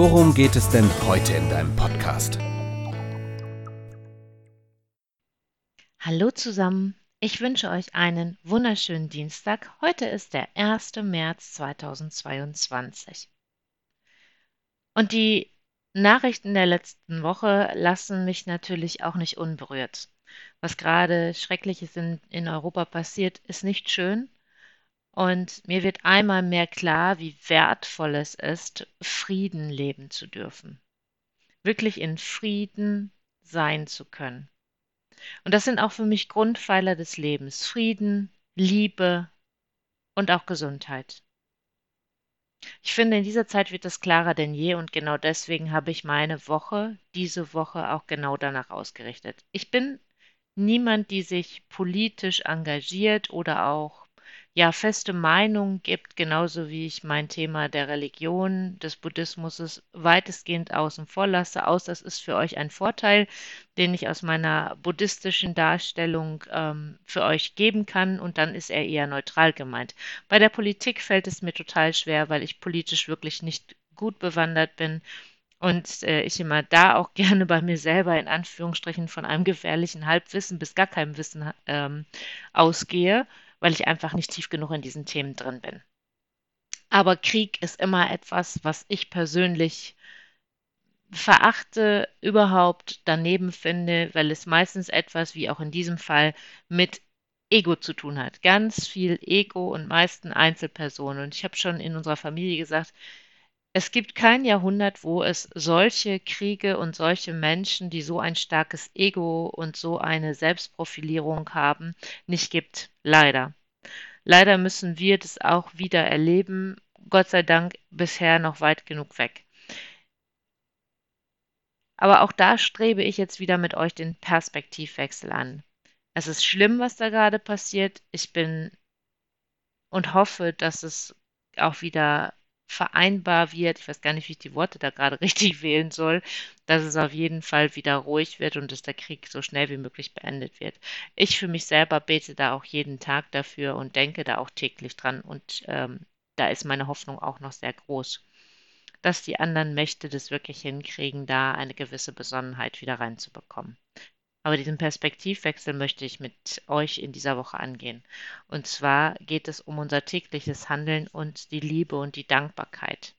worum geht es denn heute in deinem Podcast? Hallo zusammen, ich wünsche euch einen wunderschönen Dienstag. Heute ist der 1. März 2022. Und die Nachrichten der letzten Woche lassen mich natürlich auch nicht unberührt. Was gerade Schreckliches in, in Europa passiert, ist nicht schön. Und mir wird einmal mehr klar, wie wertvoll es ist, Frieden leben zu dürfen. Wirklich in Frieden sein zu können. Und das sind auch für mich Grundpfeiler des Lebens. Frieden, Liebe und auch Gesundheit. Ich finde, in dieser Zeit wird es klarer denn je und genau deswegen habe ich meine Woche, diese Woche auch genau danach ausgerichtet. Ich bin niemand, die sich politisch engagiert oder auch ja feste Meinung gibt, genauso wie ich mein Thema der Religion, des Buddhismus weitestgehend außen vor lasse, aus das ist für euch ein Vorteil, den ich aus meiner buddhistischen Darstellung ähm, für euch geben kann und dann ist er eher neutral gemeint. Bei der Politik fällt es mir total schwer, weil ich politisch wirklich nicht gut bewandert bin und äh, ich immer da auch gerne bei mir selber in Anführungsstrichen von einem gefährlichen Halbwissen bis gar keinem Wissen ähm, ausgehe weil ich einfach nicht tief genug in diesen Themen drin bin. Aber Krieg ist immer etwas, was ich persönlich verachte, überhaupt daneben finde, weil es meistens etwas, wie auch in diesem Fall, mit Ego zu tun hat. Ganz viel Ego und meisten Einzelpersonen. Und ich habe schon in unserer Familie gesagt, es gibt kein Jahrhundert, wo es solche Kriege und solche Menschen, die so ein starkes Ego und so eine Selbstprofilierung haben, nicht gibt. Leider. Leider müssen wir das auch wieder erleben. Gott sei Dank bisher noch weit genug weg. Aber auch da strebe ich jetzt wieder mit euch den Perspektivwechsel an. Es ist schlimm, was da gerade passiert. Ich bin und hoffe, dass es auch wieder vereinbar wird, ich weiß gar nicht, wie ich die Worte da gerade richtig wählen soll, dass es auf jeden Fall wieder ruhig wird und dass der Krieg so schnell wie möglich beendet wird. Ich für mich selber bete da auch jeden Tag dafür und denke da auch täglich dran und ähm, da ist meine Hoffnung auch noch sehr groß, dass die anderen Mächte das wirklich hinkriegen, da eine gewisse Besonnenheit wieder reinzubekommen. Aber diesen Perspektivwechsel möchte ich mit euch in dieser Woche angehen. Und zwar geht es um unser tägliches Handeln und die Liebe und die Dankbarkeit,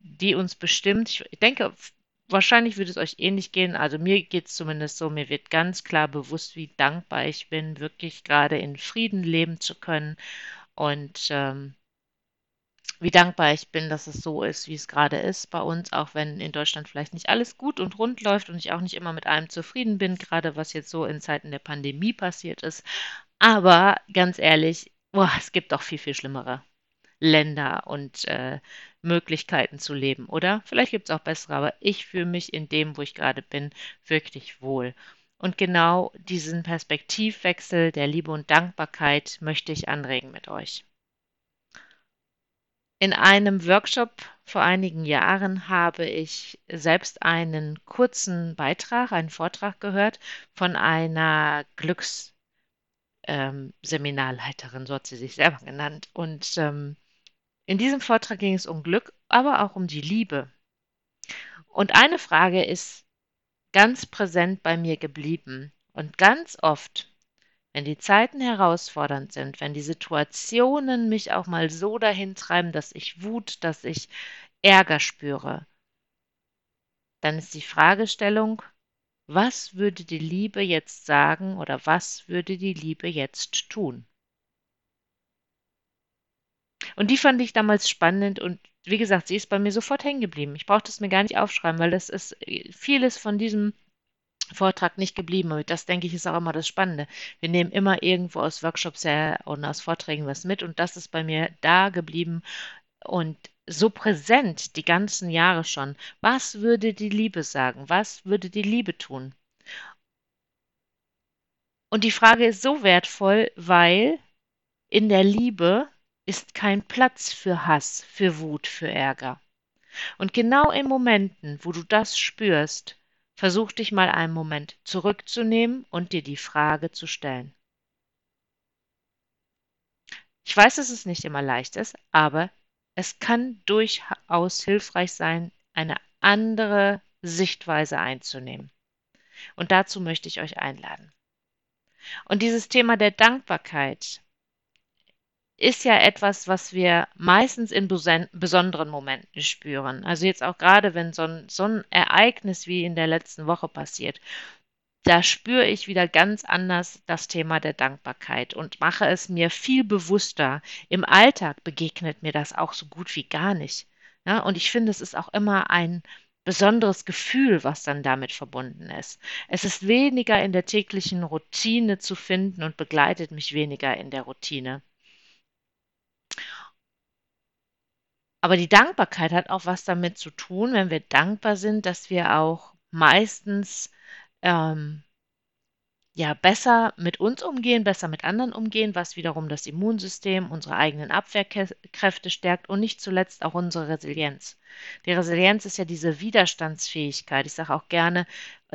die uns bestimmt. Ich denke, wahrscheinlich würde es euch ähnlich gehen. Also mir geht es zumindest so, mir wird ganz klar bewusst, wie dankbar ich bin, wirklich gerade in Frieden leben zu können und ähm, wie dankbar ich bin, dass es so ist, wie es gerade ist bei uns, auch wenn in Deutschland vielleicht nicht alles gut und rund läuft und ich auch nicht immer mit allem zufrieden bin, gerade was jetzt so in Zeiten der Pandemie passiert ist. Aber ganz ehrlich, boah, es gibt doch viel, viel schlimmere Länder und äh, Möglichkeiten zu leben, oder? Vielleicht gibt es auch bessere, aber ich fühle mich in dem, wo ich gerade bin, wirklich wohl. Und genau diesen Perspektivwechsel der Liebe und Dankbarkeit möchte ich anregen mit euch. In einem Workshop vor einigen Jahren habe ich selbst einen kurzen Beitrag, einen Vortrag gehört von einer Glücksseminarleiterin, ähm, so hat sie sich selber genannt. Und ähm, in diesem Vortrag ging es um Glück, aber auch um die Liebe. Und eine Frage ist ganz präsent bei mir geblieben. Und ganz oft wenn die Zeiten herausfordernd sind, wenn die Situationen mich auch mal so dahin treiben, dass ich Wut, dass ich Ärger spüre, dann ist die Fragestellung, was würde die Liebe jetzt sagen oder was würde die Liebe jetzt tun? Und die fand ich damals spannend und wie gesagt, sie ist bei mir sofort hängen geblieben. Ich brauchte es mir gar nicht aufschreiben, weil das ist vieles von diesem Vortrag nicht geblieben. Und das, denke ich, ist auch immer das Spannende. Wir nehmen immer irgendwo aus Workshops her und aus Vorträgen was mit. Und das ist bei mir da geblieben. Und so präsent die ganzen Jahre schon. Was würde die Liebe sagen? Was würde die Liebe tun? Und die Frage ist so wertvoll, weil in der Liebe ist kein Platz für Hass, für Wut, für Ärger. Und genau in Momenten, wo du das spürst, versuch dich mal einen Moment zurückzunehmen und dir die Frage zu stellen. Ich weiß, dass es nicht immer leicht ist, aber es kann durchaus hilfreich sein, eine andere Sichtweise einzunehmen. Und dazu möchte ich euch einladen. Und dieses Thema der Dankbarkeit ist ja etwas, was wir meistens in besonderen Momenten spüren. Also jetzt auch gerade, wenn so ein, so ein Ereignis wie in der letzten Woche passiert, da spüre ich wieder ganz anders das Thema der Dankbarkeit und mache es mir viel bewusster. Im Alltag begegnet mir das auch so gut wie gar nicht. Ja, und ich finde, es ist auch immer ein besonderes Gefühl, was dann damit verbunden ist. Es ist weniger in der täglichen Routine zu finden und begleitet mich weniger in der Routine. Aber die Dankbarkeit hat auch was damit zu tun, wenn wir dankbar sind, dass wir auch meistens ähm, ja besser mit uns umgehen, besser mit anderen umgehen, was wiederum das Immunsystem, unsere eigenen Abwehrkräfte stärkt und nicht zuletzt auch unsere Resilienz. Die Resilienz ist ja diese Widerstandsfähigkeit. Ich sage auch gerne,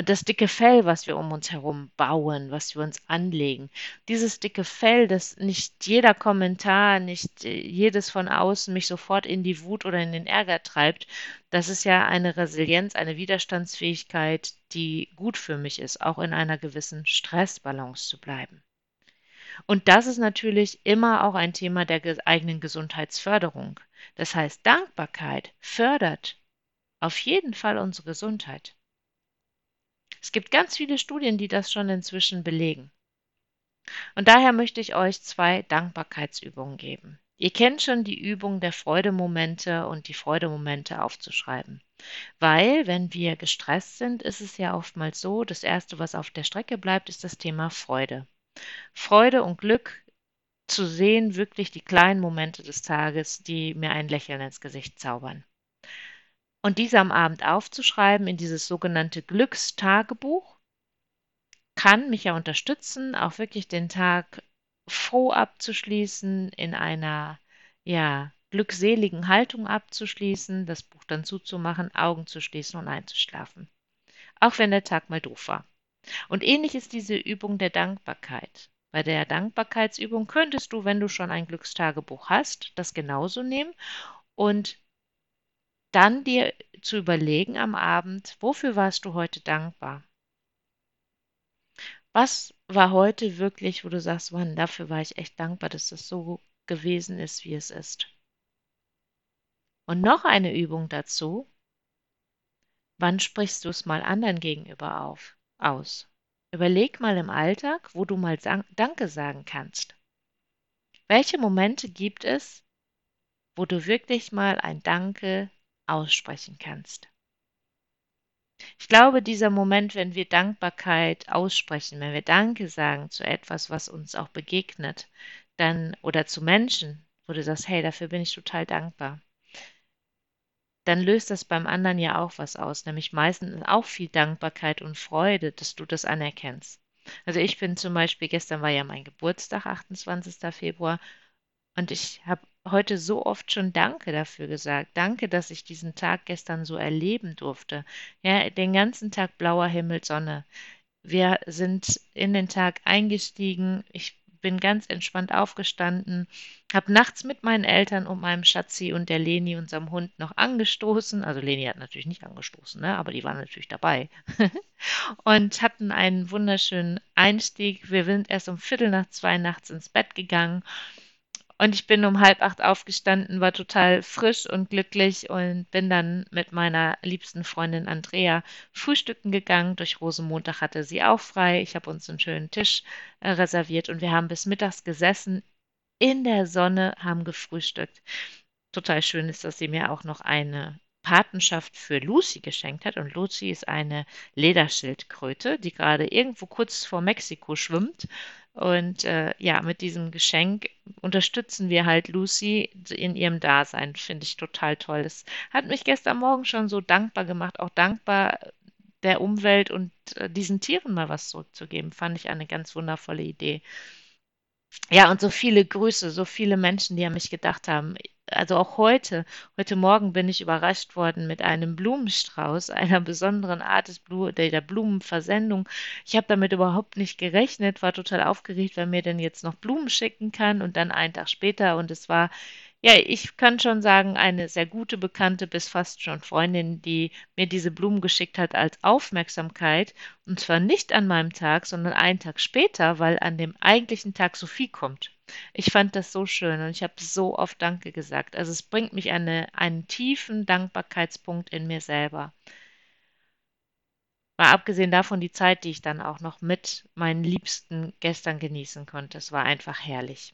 das dicke Fell, was wir um uns herum bauen, was wir uns anlegen. Dieses dicke Fell, dass nicht jeder Kommentar, nicht jedes von außen mich sofort in die Wut oder in den Ärger treibt, das ist ja eine Resilienz, eine Widerstandsfähigkeit, die gut für mich ist, auch in einer gewissen Stressbalance zu bleiben. Und das ist natürlich immer auch ein Thema der eigenen Gesundheitsförderung. Das heißt, Dankbarkeit fördert auf jeden Fall unsere Gesundheit. Es gibt ganz viele Studien, die das schon inzwischen belegen. Und daher möchte ich euch zwei Dankbarkeitsübungen geben. Ihr kennt schon die Übung der Freudemomente und die Freudemomente aufzuschreiben. Weil, wenn wir gestresst sind, ist es ja oftmals so, das Erste, was auf der Strecke bleibt, ist das Thema Freude. Freude und Glück zu sehen, wirklich die kleinen Momente des Tages, die mir ein Lächeln ins Gesicht zaubern. Und diese am Abend aufzuschreiben in dieses sogenannte Glückstagebuch kann mich ja unterstützen, auch wirklich den Tag froh abzuschließen, in einer ja, glückseligen Haltung abzuschließen, das Buch dann zuzumachen, Augen zu schließen und einzuschlafen. Auch wenn der Tag mal doof war. Und ähnlich ist diese Übung der Dankbarkeit. Bei der Dankbarkeitsübung könntest du, wenn du schon ein Glückstagebuch hast, das genauso nehmen und dann dir zu überlegen am Abend, wofür warst du heute dankbar? Was war heute wirklich, wo du sagst, Mann, dafür war ich echt dankbar, dass das so gewesen ist, wie es ist. Und noch eine Übung dazu. Wann sprichst du es mal anderen gegenüber auf, aus? Überleg mal im Alltag, wo du mal Danke sagen kannst. Welche Momente gibt es, wo du wirklich mal ein Danke aussprechen kannst. Ich glaube, dieser Moment, wenn wir Dankbarkeit aussprechen, wenn wir Danke sagen zu etwas, was uns auch begegnet, dann oder zu Menschen, wo du sagst, hey, dafür bin ich total dankbar, dann löst das beim anderen ja auch was aus, nämlich meistens auch viel Dankbarkeit und Freude, dass du das anerkennst. Also ich bin zum Beispiel, gestern war ja mein Geburtstag, 28. Februar, und ich habe heute so oft schon Danke dafür gesagt. Danke, dass ich diesen Tag gestern so erleben durfte. Ja, den ganzen Tag blauer Himmel, Sonne. Wir sind in den Tag eingestiegen. Ich bin ganz entspannt aufgestanden, habe nachts mit meinen Eltern und meinem Schatzi und der Leni, unserem Hund, noch angestoßen. Also Leni hat natürlich nicht angestoßen, ne? aber die waren natürlich dabei. und hatten einen wunderschönen Einstieg. Wir sind erst um Viertel nach zwei nachts ins Bett gegangen und ich bin um halb acht aufgestanden, war total frisch und glücklich und bin dann mit meiner liebsten Freundin Andrea frühstücken gegangen. Durch Rosenmontag hatte sie auch frei. Ich habe uns einen schönen Tisch äh, reserviert und wir haben bis mittags gesessen in der Sonne, haben gefrühstückt. Total schön ist, dass sie mir auch noch eine Patenschaft für Lucy geschenkt hat. Und Lucy ist eine Lederschildkröte, die gerade irgendwo kurz vor Mexiko schwimmt Und äh, ja, mit diesem Geschenk unterstützen wir halt Lucy in ihrem Dasein. Finde ich total toll. Das hat mich gestern Morgen schon so dankbar gemacht, auch dankbar der Umwelt und äh, diesen Tieren mal was zurückzugeben. Fand ich eine ganz wundervolle Idee. Ja, und so viele Grüße, so viele Menschen, die an mich gedacht haben also auch heute, heute Morgen bin ich überrascht worden mit einem Blumenstrauß, einer besonderen Art des Blu der Blumenversendung. Ich habe damit überhaupt nicht gerechnet, war total aufgeregt, wer mir denn jetzt noch Blumen schicken kann und dann einen Tag später und es war ja, ich kann schon sagen, eine sehr gute Bekannte bis fast schon Freundin, die mir diese Blumen geschickt hat als Aufmerksamkeit. Und zwar nicht an meinem Tag, sondern einen Tag später, weil an dem eigentlichen Tag Sophie kommt. Ich fand das so schön und ich habe so oft Danke gesagt. Also es bringt mich eine, einen tiefen Dankbarkeitspunkt in mir selber. Mal abgesehen davon die Zeit, die ich dann auch noch mit meinen Liebsten gestern genießen konnte. Es war einfach herrlich.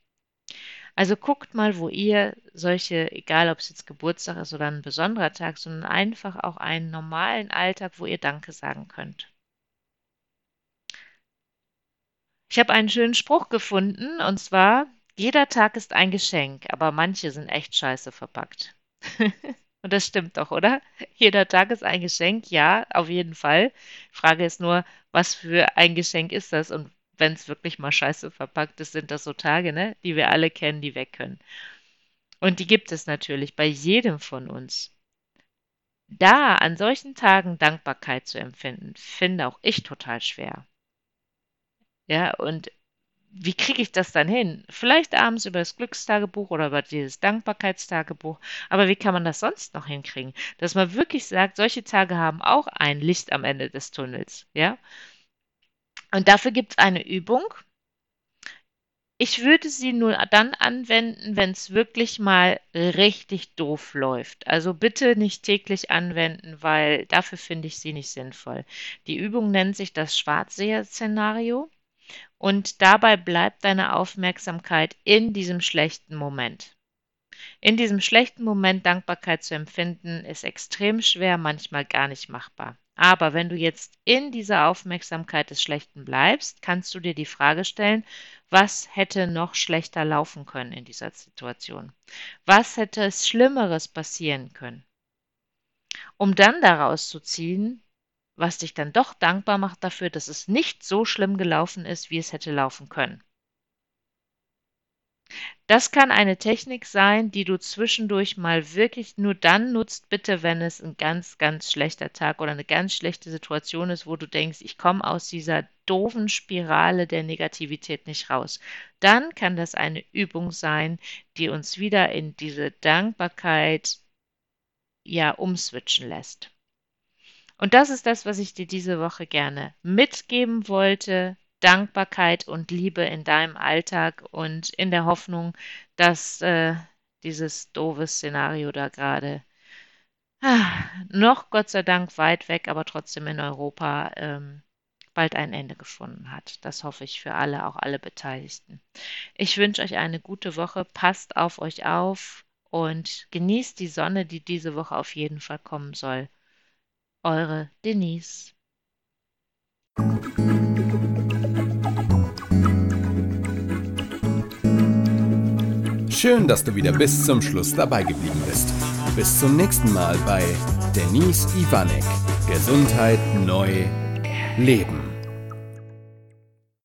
Also guckt mal, wo ihr solche, egal ob es jetzt Geburtstag ist oder ein besonderer Tag, sondern einfach auch einen normalen Alltag, wo ihr Danke sagen könnt. Ich habe einen schönen Spruch gefunden und zwar, jeder Tag ist ein Geschenk, aber manche sind echt scheiße verpackt. und das stimmt doch, oder? Jeder Tag ist ein Geschenk, ja, auf jeden Fall. Frage ist nur, was für ein Geschenk ist das und wenn es wirklich mal scheiße verpackt ist, sind das so Tage, ne, die wir alle kennen, die weg können. Und die gibt es natürlich bei jedem von uns. Da an solchen Tagen Dankbarkeit zu empfinden, finde auch ich total schwer. Ja, und wie kriege ich das dann hin? Vielleicht abends über das Glückstagebuch oder über dieses Dankbarkeitstagebuch. Aber wie kann man das sonst noch hinkriegen? Dass man wirklich sagt, solche Tage haben auch ein Licht am Ende des Tunnels. Ja? Und dafür gibt es eine Übung. Ich würde sie nur dann anwenden, wenn es wirklich mal richtig doof läuft. Also bitte nicht täglich anwenden, weil dafür finde ich sie nicht sinnvoll. Die Übung nennt sich das Schwarzseher-Szenario und dabei bleibt deine Aufmerksamkeit in diesem schlechten Moment. In diesem schlechten Moment Dankbarkeit zu empfinden, ist extrem schwer, manchmal gar nicht machbar. Aber wenn du jetzt in dieser Aufmerksamkeit des Schlechten bleibst, kannst du dir die Frage stellen, was hätte noch schlechter laufen können in dieser Situation? Was hätte es Schlimmeres passieren können? Um dann daraus zu ziehen, was dich dann doch dankbar macht dafür, dass es nicht so schlimm gelaufen ist, wie es hätte laufen können. Das kann eine Technik sein, die du zwischendurch mal wirklich nur dann nutzt, bitte, wenn es ein ganz, ganz schlechter Tag oder eine ganz schlechte Situation ist, wo du denkst, ich komme aus dieser doofen Spirale der Negativität nicht raus. Dann kann das eine Übung sein, die uns wieder in diese Dankbarkeit ja umswitchen lässt. Und das ist das, was ich dir diese Woche gerne mitgeben wollte. Dankbarkeit und Liebe in deinem Alltag und in der Hoffnung, dass äh, dieses doofe Szenario da gerade ah, noch Gott sei Dank weit weg, aber trotzdem in Europa ähm, bald ein Ende gefunden hat. Das hoffe ich für alle, auch alle Beteiligten. Ich wünsche euch eine gute Woche, passt auf euch auf und genießt die Sonne, die diese Woche auf jeden Fall kommen soll. Eure Denise. Schön, dass du wieder bis zum Schluss dabei geblieben bist. Bis zum nächsten Mal bei Denise Ivanek. Gesundheit neu leben.